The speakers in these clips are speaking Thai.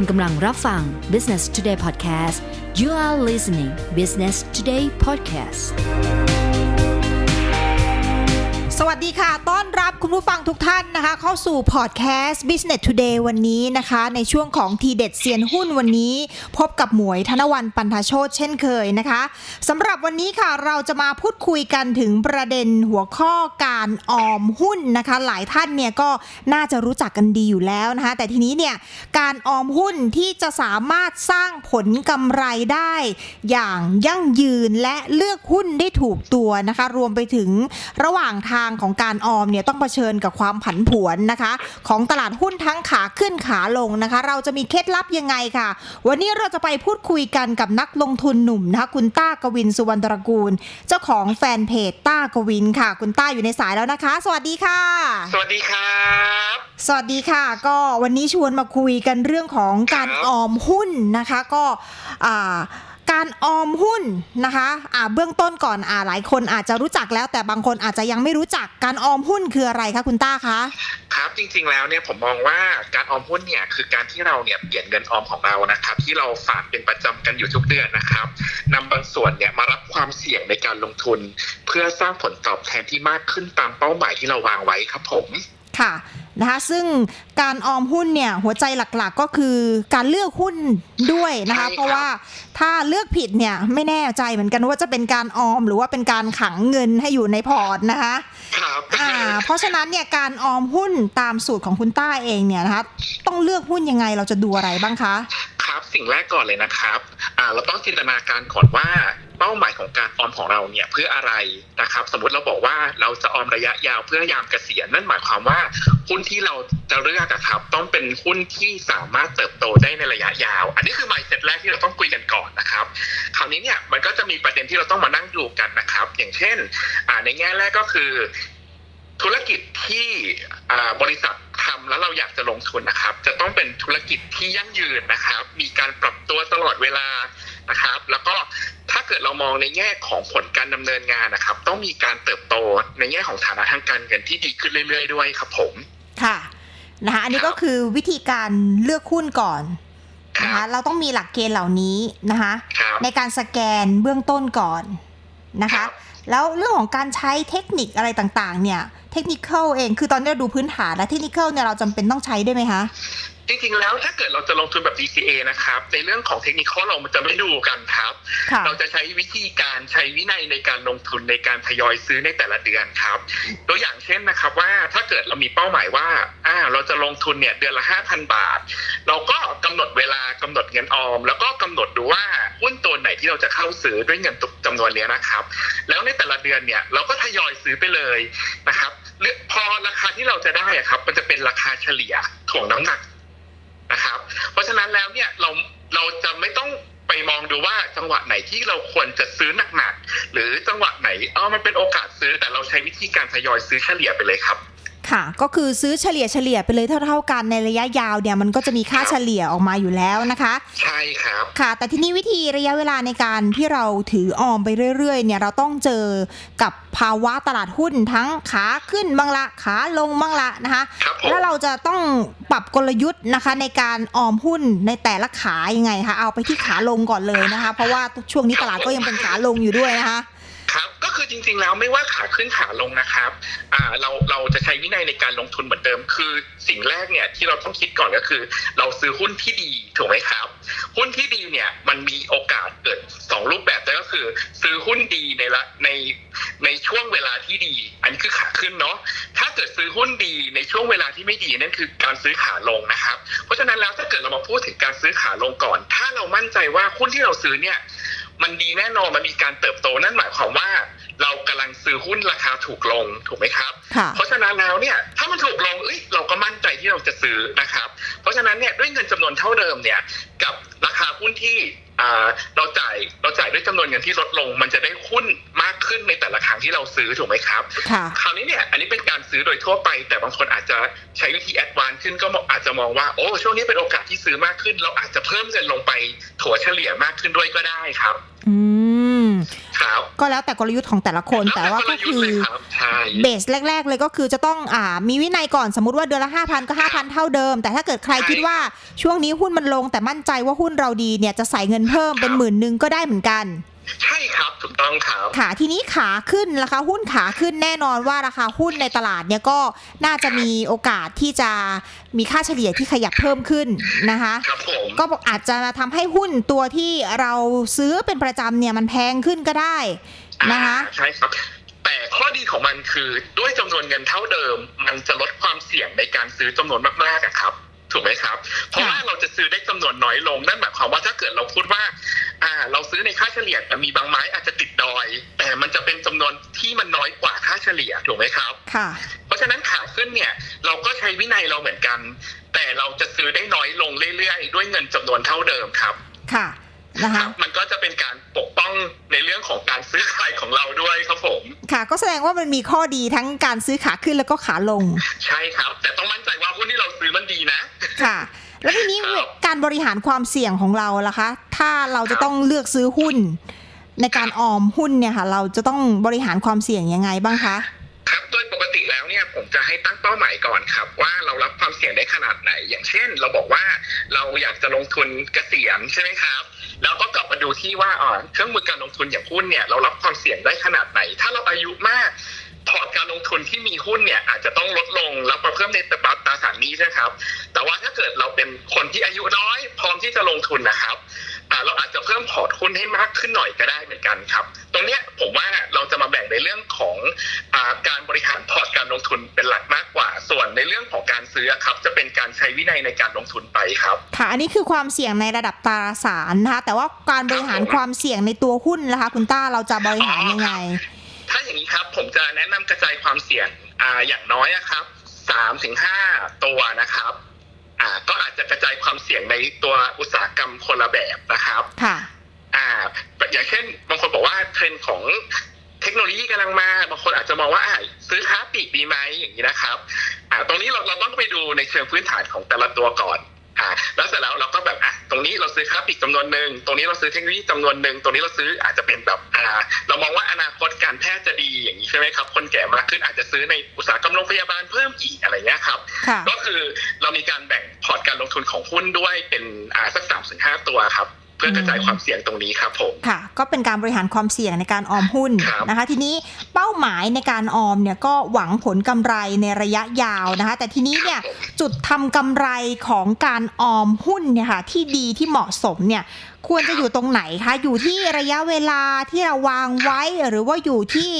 คุณกำลังรับฟัง Business Today Podcast you are listening Business Today Podcast สวัสดีค่ะ ต้อนรับคุณผู้ฟังทุกท่านนะคะ เข้าสู่พอดแคสต์ Business Today วันนี้นะคะ ในช่วงของทีเด็ดเซียนหุ้นวันนี้ พบกับหมวยธนวันปันทโชตเช่นเคยนะคะสำหรับวันนี้ค่ะเราจะมาพูดคุยกันถึงประเด็นหัวข้อการออมหุ้นนะคะ หลายท่านเนี่ยก็น่าจะรู้จักกันดีอยู่แล้วนะคะ แต่ทีนี้เนี่ยการออมหุ้นที่จะสามารถสร้างผลกำไรได้ อย่างยั่งยืนและเลือกหุ้นได้ถูกตัวนะคะ รวมไปถึงระหว่างทางของการออมเนี่ยต้องเผชิญกับความผันผวนนะคะ ของตลาดหุ้นทั้งขาขึ้นขาลงนะคะ เราจะมีเคล็ดลับยังไงค่ะ วันนี้เราจะไปพูดคุยกันกับนักลงทุนหนุ่มนะคะคุณต้ากวินสุวรรณตระกูล เจ้าของแฟนเพจต้ากวินค่ะ คุณต้าอยู่ในสายแล้วนะคะ สวัสดีค่ะ สวัสดีครับสวัสดีค่ะ ก็วันนี้ชวนมาคุยกันเรื่องของการครับออมหุ้นนะคะ ก็อ่า การออมหุ้นนะคะอ่าเบื้องต้นก่อนอ่าหลายคนอาจจะรู้จักแล้วแต่บางคนอาจจะยังไม่รู้จักการออมหุ้นคืออะไรคะคุณต้าคะครับจริงๆแล้วเนี่ยผมมองว่าการออมหุ้นเนี่ยคือการที่เราเนี่ยเปลี่ยนเงินออมของเรานะครับ ที่เราฝากเป็นประจำกันอยู่ทุกเดือนนะครับนำบางส่วนเนี่ยมารับความเสี่ยงในการลงทุน เพื่อสร้างผลตอบแทนที่มากขึ้นตามเป้าหมายที่เราวางไว้ครับผม ค่ะนะคะซึ่งการออมหุ้นเนี่ยหัวใจหลักๆก็คือการเลือกหุ้นด้วยนะคะใช่ครับเพราะว่าถ้าเลือกผิดเนี่ยไม่แน่ใจเหมือนกันว่าจะเป็นการออมหรือว่าเป็นการขังเงินให้อยู่ในพอร์ตนะคะครับอ่าเพราะฉะนั้นเนี่ยการออมหุ้นตามสูตรของคุณต้าเองเนี่ยนะคะต้องเลือกหุ้นยังไงเราจะดูอะไรบ้างคะครับสิ่งแรกก่อนเลยนะครับอ่าเราต้องจินตนาการก่อนว่า เป้าหมายของการออมของเราเนี่ยเพื่ออะไรนะครับ สมมติเราบอกว่าเราจะออมระยะยาวเพื่อยามเกษียณนั่นหมายความว่าหุ้นที่เราจะเลือกครับ ต้องเป็นหุ้นที่สามารถเติบโตได้ในระยะยาว อันนี้คือ mindset แรกที่เราต้องคุยกันก่อนนะครับ คราวนี้เนี่ยมันก็จะมีประเด็นที่เราต้องมานั่งดูกันนะครับ อย่างเช่นในแง่แรกก็คือ ธุรกิจที่บริษัททำแล้วเราอยากจะลงทุนนะครับ จะต้องเป็นธุรกิจที่ยั่งยืนนะครับ มีการปรับตัวตลอดเวลา นะครับ แล้วก็ถ้าเกิดเรามองในแง่ของผลการดำเนินงานนะครับ ต้องมีการเติบโตในแง่ของฐานะทางการเงินที่ดีขึ้นเรื่อย ๆ ด้วยครับผมค่ะนะคะอันนี้ก็คือวิธีการเลือกหุ้นก่อนคนะรัคะบเราต้องมีหลักเกณฑ์เหล่านี้นะคะครับในการสแกนเบื้องต้นก่อนนะครัคะบแล้วเรื่องของการใช้เทคนิคอะไรต่างๆ เนี่ย เทคนิคเองคือตอนนี้เราดูพื้นฐานและเทคนิคเนี่ยเราจำเป็นต้องใช้ด้วยไหมคะ จริงๆแล้วถ้าเกิดเราจะลงทุนแบบ DCA นะครับ ในเรื่องของเทคนิคเรามันจะไม่ดูกันครับค่ะเราจะใช้วิธีการใช้วินัยในการลงทุนในการทยอยซื้อในแต่ละเดือนครับ ตัวอย่างเช่นนะครับว่าถ้าเกิดเรามีเป้าหมายว่าอ่าเราจะลงทุนเนี่ยเดือนละ 5,000 บาท เราก็กำหนดเวลากำหนดเงินออม แล้วก็กำหนดดูว่าหุ้นตัวไหนที่เราจะเข้าซื้อด้วยเงินจำนวนเนี้ยนะครับ แล้วในแต่ละเดือนเนี่ยเราก็ทยอยซื้อไปเลยนะครับหรือพอราคาที่เราจะได้อะครับ มันจะเป็นราคาเฉลี่ยถ่วงน้ำหนัก นะครับ เพราะฉะนั้นแล้วเนี่ยเราเราจะไม่ต้องไปมองดูว่าจังหวะไหนที่เราควรจะซื้อหนักๆหรือจังหวะไหนเออมันเป็นโอกาสซื้อแต่เราใช้วิธีการทยอยซื้อเฉลี่ยไปเลยครับ ค่ะ ก็คือซื้อเฉลี่ยเฉลี่ยไปเลยเท่า ๆกันในระยะยาวเนี่ยมันก็จะมีค่าเฉลี่ยออกมาอยู่แล้วนะคะ ใช่ครับ ค่ะ แต่ทีนี้วิธีระยะเวลาในการที่เราถือออมไปเรื่อยๆ เนี่ยเราต้องเจอกับภาวะตลาดหุ้นทั้งขาขึ้นบ้างละขาลงบ้างละนะคะครับผมแล้วเราจะต้องปรับกลยุทธ์นะคะ ในการออมหุ้นในแต่ละขายังไงคะเอาไปที่ขาลงก่อนเลยนะคะ เพราะว่าช่วงนี้ตลาดก็ยังเป็นขาลงอยู่ด้วยนะคะ ครับ ก็คือจริง ๆ แล้วไม่ว่าขาขึ้นขาลงนะครับอ่าเราเราจะใช้วินัยในการลงทุนเหมือนเดิม คือสิ่งแรกเนี่ยที่เราต้องคิดก่อนก็คือ เราซื้อหุ้นที่ดีถูกไหมครับ หุ้นที่ดีเนี่ยมันมีโอกาสเกิดสองรูปแบบก็คือ ซื้อหุ้นดีในละในในช่วงเวลาที่ดี อันนี้คือขาขึ้นเนาะถ้าเกิดซื้อหุ้นดีในช่วงเวลาที่ไม่ดีนั่นคือการซื้อขาลงนะครับ เพราะฉะนั้นแล้วถ้าเกิดเรามาพูดถึงการซื้อขาลงก่อน ถ้าเรามั่นใจว่าหุ้นที่เราซื้อเนี่ย มันดีแน่นอนมันมีการเติบโตนั่นหมายความว่า เรากำลังซื้อหุ้นราคาถูกลงถูกไหมครับค่ะเพราะฉะนั้นแล้วเนี่ยถ้ามันถูกลงเอ้ยเราก็มั่นใจที่เราจะซื้อนะครับ เพราะฉะนั้นเนี่ยด้วยเงินจำนวนเท่าเดิมเนี่ยกับราคาหุ้นที่อ่าเราจ่ายเราจ่ายด้วยจำนวนเงินที่ลดลง มันจะได้หุ้นมาก ขึ้นในแต่ละครั้งที่เราซื้อถูกไหมครับค่ะคราวนี้เนี่ยอันนี้เป็นการซื้อโดยทั่วไป แต่บางคนอาจจะใช้วิธี advance ขึ้นก็มองอาจจะมองว่าโอ้ช่วงนี้เป็นโอกาสที่ซื้อมากขึ้น เราอาจจะเพิ่มเงินลงไปถัวเฉลี่ยมากขึ้นด้วยก็ได้ครับ อืมครับครับก็แล้วแต่กลยุทธ์ของแต่ละคนแต่ว่าก็คือแล้วแต่กลยุทธ์เลยครับใช่เบสแรก ๆ เลยก็คือจะต้องอ่ามีวินัยก่อนสมมติว่าเดือนละ5,000ก็5,000เท่าเดิม แต่ถ้าเกิดใครคิดว่าช่วงนี้หุ้นมันลงแต่มั่นใจว่าหุ้นเราดีเนี่ยจะใส่เงินเพิ่มเป็นหมื่นหนึ่งก็ได้เหมือนกันใช่ ครับถูกต้องครับค่ะทีนี้ขาขึ้นราคาหุ้นขาขึ้นแน่นอนว่าราคาหุ้นในตลาดเนี่ยก็น่าจะมีโอกาสที่จะมีค่าเฉลี่ยที่ขยับเพิ่มขึ้นนะคะครับผมก็อาจจะทำให้หุ้นตัวที่เราซื้อเป็นประจำเนี่ยมันแพงขึ้นก็ได้นะคะอ่าใช่ครับแต่ข้อดีของมันคือด้วยจำนวนเงินเท่าเดิม มันจะลดความเสี่ยงในการซื้อจำนวนมากๆอะครับ ถูกไหมครับ เพราะว่าเราจะซื้อได้จำนวนน้อยลง นั่นหมายความว่าถ้าเกิดเราพูดว่า อ่า เราซื้อในค่าเฉลี่ยแต่มีบางไม้อาจจะติดดอย แต่มันจะเป็นจำนวนที่มันน้อยกว่าค่าเฉลี่ยถูกไหมครับ ค่ะ เพราะฉะนั้นขาขึ้นเนี่ย เราก็ใช้วินัยเราเหมือนกัน แต่เราจะซื้อได้น้อยลงเรื่อยๆ ด้วยเงินจำนวนเท่าเดิมครับ ค่ะ นะคะมันก็จะเป็นการปกป้องในเรื่องของการซื้อขายของเราด้วยครับผม ค่ะ ก็แสดงว่ามันมีข้อดีทั้งการซื้อขาขึ้นแล้วก็ขาลง ใช่ครับ แต่ต้องมั่นใจว่าหุ้นที่เราซื้อมันดีนะ ค่ะ แล้วทีนี้ครับการบริหารความเสี่ยงของเราล่ะคะ ถ้าเราจะต้องเลือกซื้อหุ้น ในการออมหุ้นเนี่ยค่ะ เราจะต้องบริหารความเสี่ยงยังไงบ้างคะครับโดยปกติแล้วเนี่ยผมจะให้ตั้งเป้าหมายก่อนครับว่าเรารับความเสี่ยงได้ขนาดไหน อย่างเช่น เราบอกว่าเราอยากจะลงทุนเกษียณใช่ไหมครับ แล้วก็กลับมาดูที่ว่าอ๋อเครื่องมือการลงทุนอย่างหุ้นเนี่ยเรารับความเสี่ยงได้ขนาดไหน ถ้าเราอายุมากพอร์ตการลงทุนที่มีหุ้นเนี่ยอาจจะต้องลดลงแล้วมาเพิ่มในตราตราสารหนี้นะครับ แต่ว่าถ้าเกิดเราเป็นคนที่อายุน้อย พร้อมที่จะลงทุนนะครับ เราอาจจะเพิ่มพอร์ตหุ้นให้มากขึ้นหน่อยก็ได้เหมือนกันครับ ตรงเนี้ยผมว่าเราจะมาแบ่งในเรื่องของอาการบริหารพอร์ตการลงทุนเป็นหลักมากกว่า ส่วนในเรื่องของการซื้อครับ จะเป็นการใช้วินัยในการลงทุนไปครับค่ะอันนี้คือความเสี่ยงในระดับตราสารนะคะแต่ว่าการบริหารความเสี่ยงในตัวหุ้นนะคะคุณต้าเราจะบริหารยังไง ถ้าอย่างนี้ครับผมจะแนะนำกระจายความเสี่ยงอ่าอย่างน้อยอะครับสามถึงห้าตัวนะครับ อ่าก็อาจจะกระจายความเสี่ยงในตัวอุตสาหกรรมคนละแบบนะครับ ค่ะ อ่า อย่างเช่น บางคนบอกว่าเทรนด์ของเทคโนโลยีกำลังมาบางคนอาจจะมองว่าอ่าซื้อค้าปลีกดีไหมอย่างนี้นะครับ อ่า ตรงนี้เราเราต้องไปดูในเชิงพื้นฐานของแต่ละตัวก่อน อ่าแล้วเสร็จแล้วเราก็แบบอะตรงนี้เราซื้อค้าปลีกจำนวนหนึ่งตรงนี้เราซื้อเทคโนโลยีจำนวนหนึ่งตรงนี้เราซื้ออาจจะเป็นแบบอ่าเรามองว่าอนาคตการแพทย์จะดีอย่างนี้ใช่ไหมครับ คนแก่มากขึ้นอาจจะซื้อในอุตสาหกรรมโรงพยาบาลเพิ่มอีกอะไรเงี้ยครับค่ะก็คือเรามีการแบ่งพอร์ตการลงทุนของหุ้นด้วยเป็นอ่าสักสามถึงห้าตัวครับ เพื่อกระจายความเสี่ยงตรงนี้ครับผมค่ะ ก็เป็นการบริหารความเสี่ยงในการออมหุ้นครับนะคะ ทีนี้เป้าหมายในการออมเนี่ยก็หวังผลกำไรในระยะยาวนะคะ แต่ทีนี้เนี่ยครับผมจุดทำกำไรของการออมหุ้นเนี่ยค่ะที่ดีที่เหมาะสมเนี่ยควรจะอยู่ตรงไหนคะอยู่ที่ระยะเวลาที่เราวางไว้หรือว่าอยู่ที่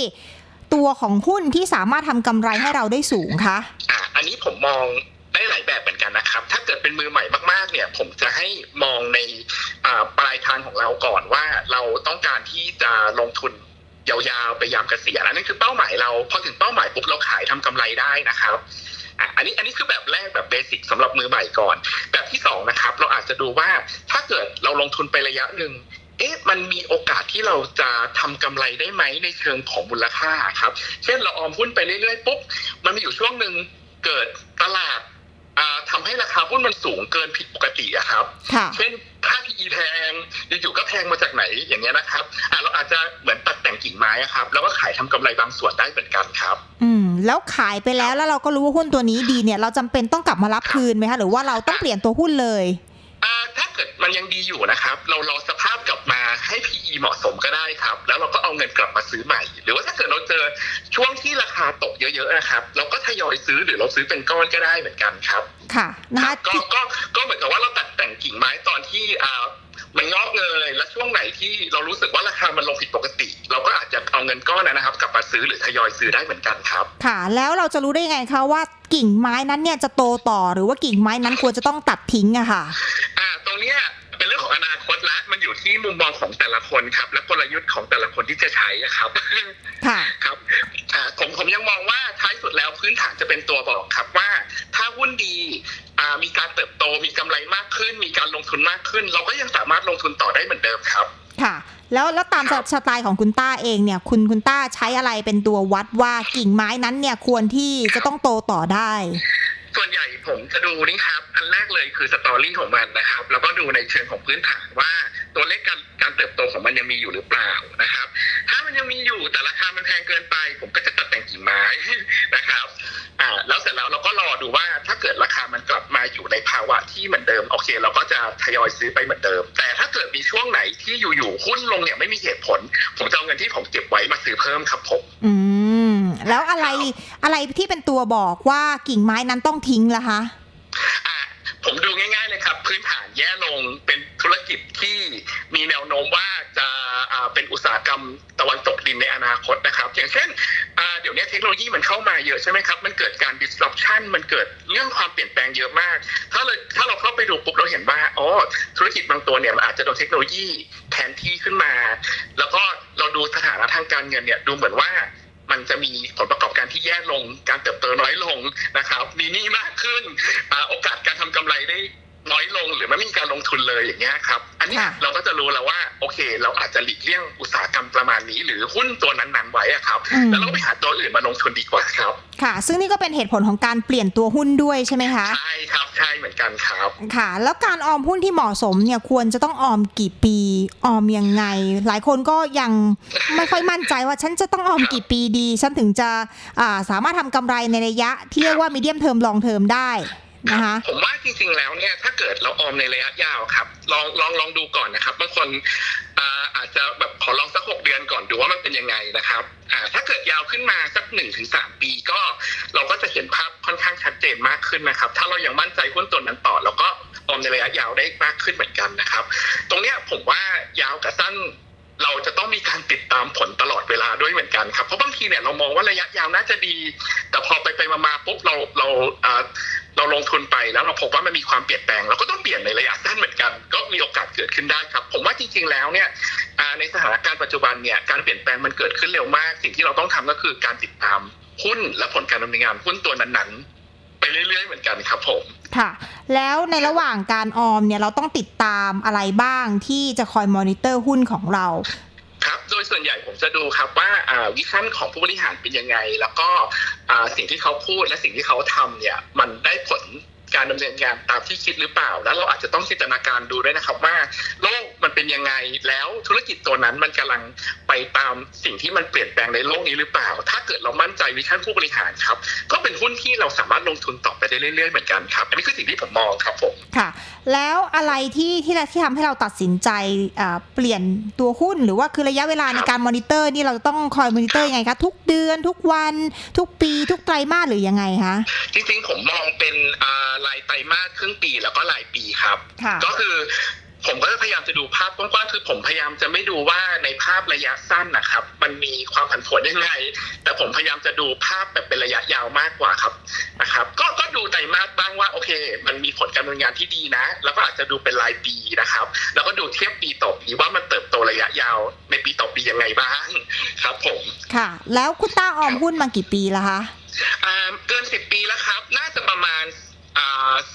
ตัวของหุ้นที่สามารถทำกำไรให้เราได้สูงคะอะอันนี้ผมมอง ได้หลายแบบเหมือนกันนะครับ ถ้าเกิดเป็นมือใหม่มากๆ เนี่ย ผมจะให้มองในปลายทางของเราก่อนว่าเราต้องการที่จะลงทุนยาวๆไปยามเกษียณอันนั้นคือเป้าหมายเราพอถึงเป้าหมายปุ๊บเราขายทำกำไรได้นะครับอันนี้อันนี้คือแบบแรกแบบเบสิกสำหรับมือใหม่ก่อน แบบที่สองนะครับ เราอาจจะดูว่าถ้าเกิดเราลงทุนไประยะหนึ่งเอ๊ะมันมีโอกาสที่เราจะทำกำไรได้ไหมในเชิงของมูลค่าครับ เช่นเราออมหุ้นไปเรื่อยๆปุ๊บมันมีอยู่ช่วงหนึ่งเกิด ตลาดอ่าทำให้ราคาหุ้นมันสูงเกินผิดปกติอะครับค่ะเช่นค่า PE แพงอยู่ๆก็แพงมาจากไหนอย่างเงี้ยนะครับอ่าเราอาจจะเหมือนตัดแต่งกิ่งไม้อะครับ แล้วก็ขายทำกำไรบางส่วนได้เหมือนกันครับ อืม แล้วขายไปแล้วแล้วเราก็รู้ว่าหุ้นตัวนี้ดีเนี่ย เราจำเป็นต้องกลับมารับคืนไหมคะหรือว่าเราต้องเปลี่ยนตัวหุ้นเลยอ่าถ้า เกิดมันยังดีอยู่นะครับ เรารอสภาพกลับมาให้ PE เหมาะสมก็ได้ครับ แล้วเราก็เอาเงินกลับมาซื้อใหม่ หรือว่าถ้าเกิดเราเจอช่วงที่ราคาตกเยอะๆนะครับ เราก็ทยอยซื้อหรือเราซื้อเป็นก้อนก็ได้เหมือนกันครับ ค่ะนะครัคะบก็ก็ก็เหมือนกับว่าเราตัดแต่งกิ่งไม้ตอนที่อ่ามันงอกเงยและช่วงไหนที่เรารู้สึกว่าราคามันลงผิดปกติ เราก็อาจจะเอาเงินก้อนนั้นนะครับ กลับมาซื้อหรือทยอยซื้อได้เหมือนกันครับ ค่ะ แล้วเราจะรู้ได้ไงคะว่ากิ่งไม้นั้นเนี่ยจะโตต่อหรือว่ากิ่งไม้นั้นควรจะต้องตัดทิ้งอะค่ะอ่าตรง เนี้ยเป็นเรื่องของอนาคตละมันอยู่ที่มุมมองของแต่ละคนครับ และกลยุทธ์ของแต่ละคนที่จะใช้อะครับค่ะครับอ่าผมผมยังมองว่าท้ายสุดแล้วพื้นฐานจะเป็นตัวบอกครับว่า ถ้าหุ้นดีอ่ามีการเติบโตมีกำไรมากขึ้น มีการลงทุนมากขึ้น เราก็ยังสามารถลงทุนต่อได้เหมือนเดิมครับ ค่ะ แล้วแล้วตามครับสไตล์ของคุณต้าเองเนี่ย คุณคุณต้าใช้อะไรเป็นตัววัดว่ากิ่งไม้นั้นเนี่ยควรที่จะต้องโตต่อได้ ส่วนใหญ่ผมจะดูนี่ครับ อันแรกเลยคือสตอรี่ของมันนะครับ แล้วก็ดูในเชิงของพื้นฐานว่าตัวเลขการการเติบโตของมันยังมีอยู่หรือเปล่านะครับ ถ้ามันยังมีอยู่แต่ราคามันแพงเกินไป ผมก็จะตัดแต่งกิ่งไม้นะครับอ่าแล้วเสร็จแล้วเราก็รอดูว่าถ้าเกิดราคามันกลับมาอยู่ในภาวะที่เหมือนเดิมโอเค เราก็จะทยอยซื้อไปเหมือนเดิม แต่ถ้าเกิดมีช่วงไหนที่อยู่ๆหุ้นลงเนี่ยไม่มีเหตุผล ผมจะเอาเงินที่ผมเก็บไว้มาซื้อเพิ่มครับผมอืม แล้วอะไรอะไรที่เป็นตัวบอกว่ากิ่งไม้นั้นต้องทิ้งล่ะคะผมดูง่ายๆเลยครับ พื้นฐานแย่ลงเป็นธุรกิจที่มีแนวโน้มว่าจะเป็นอุตสาหกรรมตะวันตกดินในอนาคตนะครับ อย่างเช่นเดี๋ยวนี้เทคโนโลยีมันเข้ามาเยอะใช่ไหมครับ มันเกิดการ disruption มันเกิดเรื่องความเปลี่ยนแปลงเยอะมาก ถ้าเลยถ้าเราเข้าไปดูปุ๊บเราเห็นว่าอ๋อธุรกิจบางตัวเนี่ยมันอาจจะโดนเทคโนโลยีแทนที่ขึ้นมา แล้วก็เราดูสถานะทางการเงินเนี่ยดูเหมือนว่า มันจะมีผลประกอบการที่แย่ลง การเติบโตน้อยลงนะครับ มีหนี้มากขึ้นอาโอกาสการทำกำไรได้น้อยลงหรือไม่มีการลงทุนเลยอย่างเงี้ยครับ อันเนี้ยค่ะเราก็จะรู้แล้วว่าโอเค เราอาจจะหลีกเลี่ยงอุตสาหกรรมประมาณนี้ หรือหุ้นตัวนั้นๆไว้อะครับอืมแล้วเราไปหาตัวอื่นมาลงทุนดีกว่าครับ ค่ะ ซึ่งนี่ก็เป็นเหตุผลของการเปลี่ยนตัวหุ้นด้วยใช่ไหมคะใช่ครับใช่เหมือนกันครับค่ะ แล้วการออมหุ้นที่เหมาะสมเนี่ยควรจะต้องออมกี่ปีออมยังไง หลายคนก็ยังไม่ค่อยมั่นใจว่าฉันจะต้องออมกี่ปีดี ฉันถึงจะอ่าสามารถทำกำไรในระยะที่เรียกว่ามีเดียมเทอมลองเทอมได้นะคะผมว่าจริงๆแล้วเนี่ยถ้าเกิดเราออมในระยะยาวครับ ลองลองลองดูก่อนนะครับบางคนอ่าอาจจะแบบข อลองสักหกเดือนก่อนดูว่ามันเป็นยังไงนะครับอ่าถ้าเกิดยาวขึ้นมาสักหนึ่งถึงสามปีก็ เราก็จะเห็นภาพค่อนข้างชัดเจนมากขึ้นนะครับ ถ้าเรายังมั่นใจหุ้นตัวนั้นต่อเราก็ออมในระยะยาวได้มากขึ้นเหมือนกันนะครับ ตรงเนี้ยผมว่ายาวกับสั้นเราจะต้องมีการติดตามผลตลอดเวลาด้วยเหมือนกันครับเพราะบางทีเนี่ยเรามองว่าระยะยาวน่าจะดี แต่พอไปไปๆมาปุ๊บเราเรา เราลงทุนไปแล้วเราพบว่ามันมีความเปลี่ยนแปลงเราก็ต้องเปลี่ยนในระยะสั้นเหมือนกัน ก็มีโอกาสเกิดขึ้นได้ครับ ผมว่าจริง ๆ แล้วเนี่ยในสถานการณ์ปัจจุบันเนี่ยการเปลี่ยนแปลงมันเกิดขึ้นเร็วมาก สิ่งที่เราต้องทำก็คือการติดตามหุ้นและผลการดำเนินงานหุ้นตัวนั้นๆ ไปเรื่อย ๆ เหมือนกันครับผมค่ะ แล้วในระหว่างการออมเนี่ยเราต้องติดตามอะไรบ้างที่จะคอยมอนิเตอร์หุ้นของเรา ดยส่วนใหญ่ผมจะดูครับว่าวิชั่นของผู้บริหารเป็นยังไง แล้วก็สิ่งที่เขาพูดและสิ่งที่เขาทำเนี่ยมันได้ผล การดำเนินงานตามที่คิดหรือเปล่า แล้วเราอาจจะต้องจินตนาการดูด้วยนะครับว่าโลกมันเป็นยังไงแล้วธุรกิจตัวนั้นมันกำลังไปตามสิ่งที่มันเปลี่ยนแปลงในโลกนี้หรือเปล่า ถ้าเกิดเรามั่นใจวิชั่นผู้บริหารครับ ก็เป็นหุ้นที่เราสามารถลงทุนต่อไปได้เรื่อยๆเหมือนกันครับ อันนี้คือสิ่งที่ผมมองครับผมค่ะ แล้วอะไรที่ที่ที่ทำให้เราตัดสินใจอ่าเปลี่ยนตัวหุ้น หรือว่าคือระยะเวลาในการมอนิเตอร์นี่เราจะต้องคอยมอนิเตอร์ยังไงคะทุกเดือนทุกวัน ทุกปี ทุกไตรมาสหรือยังไงคะจริงๆผมมองเป็นอ่ารายไตรมาสครึ่งปีแล้วก็รายปีครับค่ะก็คือผมก็จะพยายามจะดูภาพกว้างๆ คือผมพยายามจะไม่ดูว่าในภาพระยะสั้นนะครับ มันมีความผันผวนยังไง แต่ผมพยายามจะดูภาพแบบเป็นระยะยาวมากกว่าครับนะครับ ก็ก็ดูไตรมาสบ้างว่าโอเค มันมีผลการดำเนินงานที่ดีนะ แล้วก็อาจจะดูเป็นรายปีนะครับ แล้วก็ดูเทียบปีต่อปีว่ามันเติบโตระยะยาว ในปีต่อปียังไงบ้างครับ ผม ค่ะ แล้วคุณต้าออมหุ้นมากี่ปีแล้วคะอ่าเกินสิบปีแล้วครับ น่าจะประมาณอ่า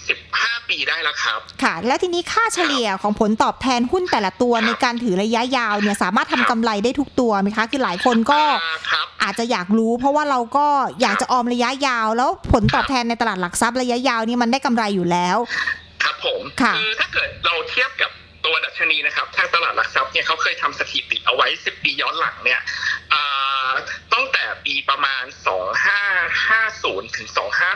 สิบห้าปีได้แล้วครับ ค่ะ แล้วทีนี้ค่าเฉลี่ยของผลตอบแทนหุ้นแต่ละตัวในการถือระยะยาวเนี่ยสามารถทำกำไรได้ทุกตัวไหมคะ คือหลายคนก็อ่าครับอาจจะอยากรู้ เพราะว่าเราก็อยากจะออมระยะยาว แล้วผลตอบแทนในตลาดหลักทรัพย์ระยะยาวนี่มันได้กำไรอยู่แล้ว ครับผมค่ะอถ้าเกิดเราเทียบกับตัวดัชนีนะครับทางตลาดหลักทรัพย์เนี่ยเขาเคยทำสถิติเอาไว้ 10 ปีย้อนหลังเนี่ยอ่าตั้งแต่ ปีประมาณ 2550 ถึง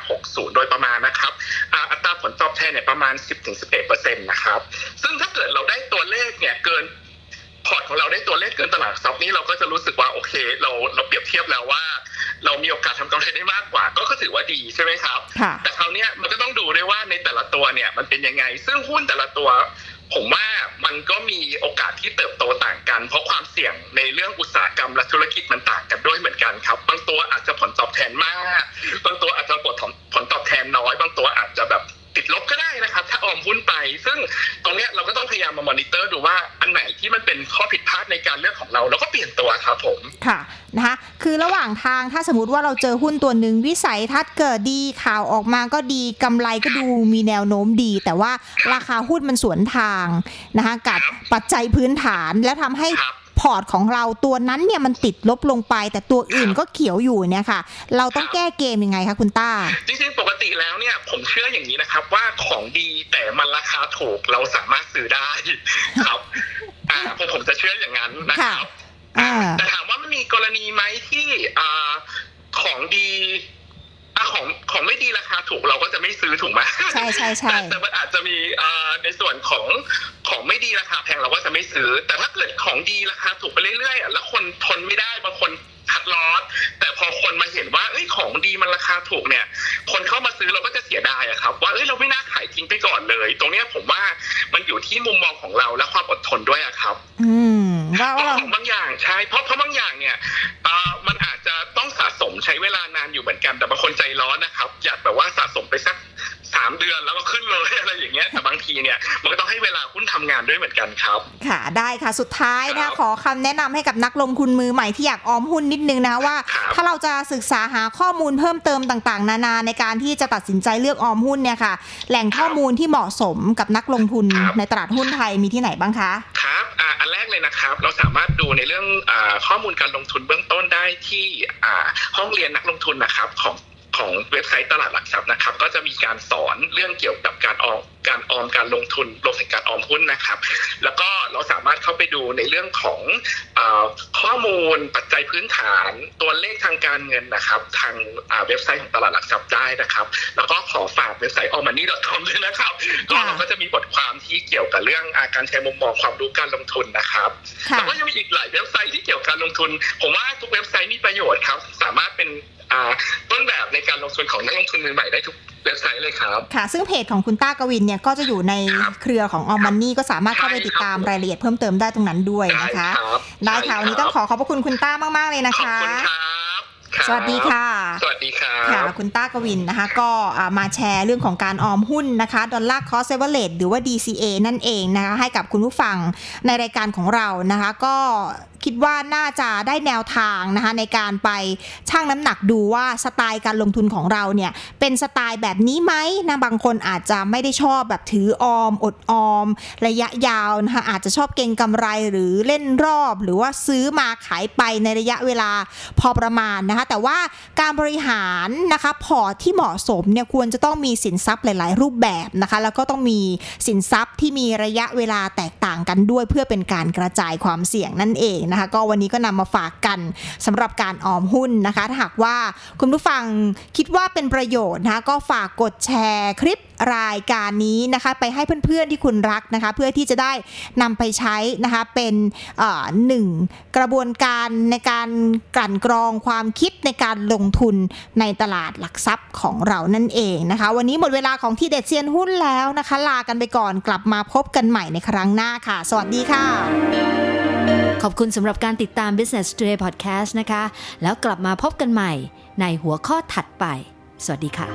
2560 โดยประมาณนะครับอ่าอัตราผลตอบแทนเนี่ยประมาณ 10-11%นะครับ ซึ่งถ้าเกิดเราได้ตัวเลขเนี่ยเกินพอร์ตของเราได้ตัวเลขเกินตลาดหลักทรัพย์นี้เราก็จะรู้สึกว่าโอเค เราเราเปรียบเทียบแล้วว่า เรามีโอกาสทำกำไรได้มากกว่า ก็ก็ถือว่าดีใช่ไหมครับค่ะแต่คราวเนี้ยมันก็ต้องดูด้วยว่าในแต่ละตัวเนี่ยมันเป็นยังไง ซึ่งหุ้นแต่ละตัว ผมว่ามันก็มีโอกาสที่เติบโตต่างกัน เพราะความเสี่ยงในเรื่องอุตสาหกรรมและธุรกิจมันต่างกันด้วยเหมือนกันครับบาง ตัวอาจจะผลตอบแทนมาก บางตัวอาจจะผลผลตอบแทนน้อย บางตัวอาจจะแบบติดลบก็ได้นะครับ ถ้าออมหุ้นไป ซึ่งตรงเนี้ยเราก็ต้องพยายามมามอนิเตอร์ดูว่าอันไหนที่มันเป็นข้อผิดพลาดในการเลือกของเราเราก็เปลี่ยนตัวครับผมค่ะนะคะคือระหว่างทางถ้าสมมติว่าเราเจอหุ้นตัวหนึ่งวิสัยทัศน์เกิดดีข่าวออกมาก็ดีกำไรก็ดูมีแนวโน้มดี แต่ว่าราคาหุ้นมันสวนทางนะคะกับปัจจัยพื้นฐานแล้วทำให้ครับ พอร์ตของเราตัวนั้นเนี่ยมันติดลบลงไป แต่ตัวอื่นก็เขียวอยู่เนี่ยค่ะ เราต้องแก้เกมยังไงคะคุณต้า จริงๆ ปกติแล้วเนี่ยผมเชื่ออย่างนี้นะครับ ว่าของดีแต่มันราคาถูกเราสามารถซื้อได้ครับอ่าผมผมจะเชื่ออย่างนั้นนะครับอ่าแต่ถามว่ามีกรณีไหมที่อ่าของดี อะของของไม่ดีราคาถูกเราก็จะไม่ซื้อถูกไหมใช่ใช่ใช่แต่แต่มันอาจจะมีอ่าในส่วนของของไม่ดีราคาแพงเราก็จะไม่ซื้อ แต่ถ้าเกิดของดีราคาถูกไปเรื่อยๆอะแล้วคนทนไม่ได้บางคนคัดลอสแต่พอคนมาเห็นว่าเอ้ยของดีมันราคาถูกเนี่ย คนเข้ามาซื้อเราก็จะเสียดายอะครับ ว่าเอ้ยเราไม่น่าขายทิ้งไปก่อนเลย ตรงเนี้ยผมว่ามันอยู่ที่มุมมองของเราและความอดทนด้วยอะครับ อืมว่าเพว่าราะเราของบางอย่างใช่เพราะเพราะบางอย่างเนี่ยเอ่อมันอาจ ใช้เวลานานอยู่เหมือนกัน แต่บางคนใจร้อนนะครับ อยากแบบว่าสะสมไปสักสามเดือนแล้วก็ขึ้นเลยอะไรอย่างเงี้ยแต่บางทีเนี่ยมันก็ต้องให้เวลาหุ้นทำงานด้วยเหมือนกันครับ ค่ะได้ค่ะสุดท้ายนะครัคะบขอคำแนะนำให้กับนักลงทุนมือใหม่ที่อยากออมหุ้นนิดนึงนะคะว่าครับถ้าเราจะศึกษาหาข้อมูลเพิ่มเติมต่าง ๆ นานาในการที่จะตัดสินใจเลือกออมหุ้นเนี่ยค่ะ แหล่งข้อมูลที่เหมาะสมกับนักลงทุนครับในตลาดหุ้นไทยมีที่ไหนบ้างคะครับ อันแรกเลยนะครับ เราสามารถดูในเรื่องอข้อมูลการลงทุนเบื้องต้นได้ที่ห้องเรียนนักลงทุนนะครับของ ของเว็บไซต์ตลาดหลักทรัพย์นะครับ ก็จะมีการสอนเรื่องเกี่ยวกับการออมการออมการลงทุนรวมถึงการออมหุ้นนะครับ แล้วก็เราสามารถเข้าไปดูในเรื่องของอาข้อมูลปัจจัยพื้นฐานตัวเลขทางการเงินนะครับ ทางอ่าเว็บไซต์ของตลาดหลักทรัพย์ได้นะครับ แล้วก็ขอฝากเว็บไซต์ allmoney.com ด้วยนะครับก็เราก็จะมีบทความที่เกี่ยวกับเรื่องอาการใช้มุมมองความรู้การลงทุนนะครับค่ะแต่ว่ายังมีอีกหลายเว็บไซต์ที่เกี่ยวกับการลงทุน ผมว่าทุกเว็บไซต์มีประ ลงทุนของนักลงทุนมือใหม่ได้ทุกเว็บไซต์เลยครับ ค่ะ ซึ่งเพจของคุณต้ากวินเนี่ยก็จะอยู่ในครับเครือของออมมันนี่ก็สามารถเข้าไปติดตามใช่ครับรายละเอียดเพิ่มเติมได้ตรงนั้นด้วยได้นะคะครับได้ค่ะใช่วันนี้ต้องขอขอบพระคุณคุณต้าร์มาก ๆ เลยนะขอบคะคุณครับครับสวัสดีค่ะ สวัสดีครับค่ะคุณต้าร์กวินนะคะ ก็อ่ามาแชร์เรื่องของการออมหุ้นนะคะ Dollar Cost Average หรือว่า DCA นั่นเองนะคะ ให้กับคุณผู้ฟังในรายการของเรานะคะ ก็ คิดว่าน่าจะได้แนวทางนะคะในการไปชั่งน้ำหนักดูว่าสไตล์การลงทุนของเราเนี่ยเป็นสไตล์แบบนี้ไหมนะบางคนอาจจะไม่ได้ชอบแบบถือออม อดออม ระยะยาวนะคะอาจจะชอบเก็งกำไรหรือเล่นรอบ หรือว่าซื้อมาขายไปในระยะเวลาพอประมาณนะคะแต่ว่าการบริหารนะคะพอที่เหมาะสมเนี่ยควรจะต้องมีสินทรัพย์หลาย ๆ รูปแบบนะคะแล้วก็ต้องมีสินทรัพย์ที่มีระยะเวลาแตกต่างกันด้วยเพื่อเป็นการกระจายความเสี่ยงนั่นเองนะคะก็วันนี้ก็นำมาฝากกันสำหรับการออมหุ้นนะคะ ถ้าหากว่าคุณผู้ฟังคิดว่าเป็นประโยชน์นะคะก็ฝากกดแชร์คลิปรายการนี้นะคะไปให้เพื่อนๆที่คุณรักนะคะ เพื่อที่จะได้นำไปใช้นะคะเป็นหนึ่งกระบวนการในการกลั่นกรองความคิดในการลงทุนในตลาดหลักทรัพย์ของเรานั่นเองนะคะ วันนี้หมดเวลาของที่เด็ดเซียนหุ้นแล้วนะคะ ลากันไปก่อนกลับมาพบกันใหม่ในครั้งหน้าค่ะ สวัสดีค่ะ ขอบคุณสำหรับการติดตาม Business Today Podcast นะคะ แล้วกลับมาพบกันใหม่ในหัวข้อถัดไป สวัสดีค่ะ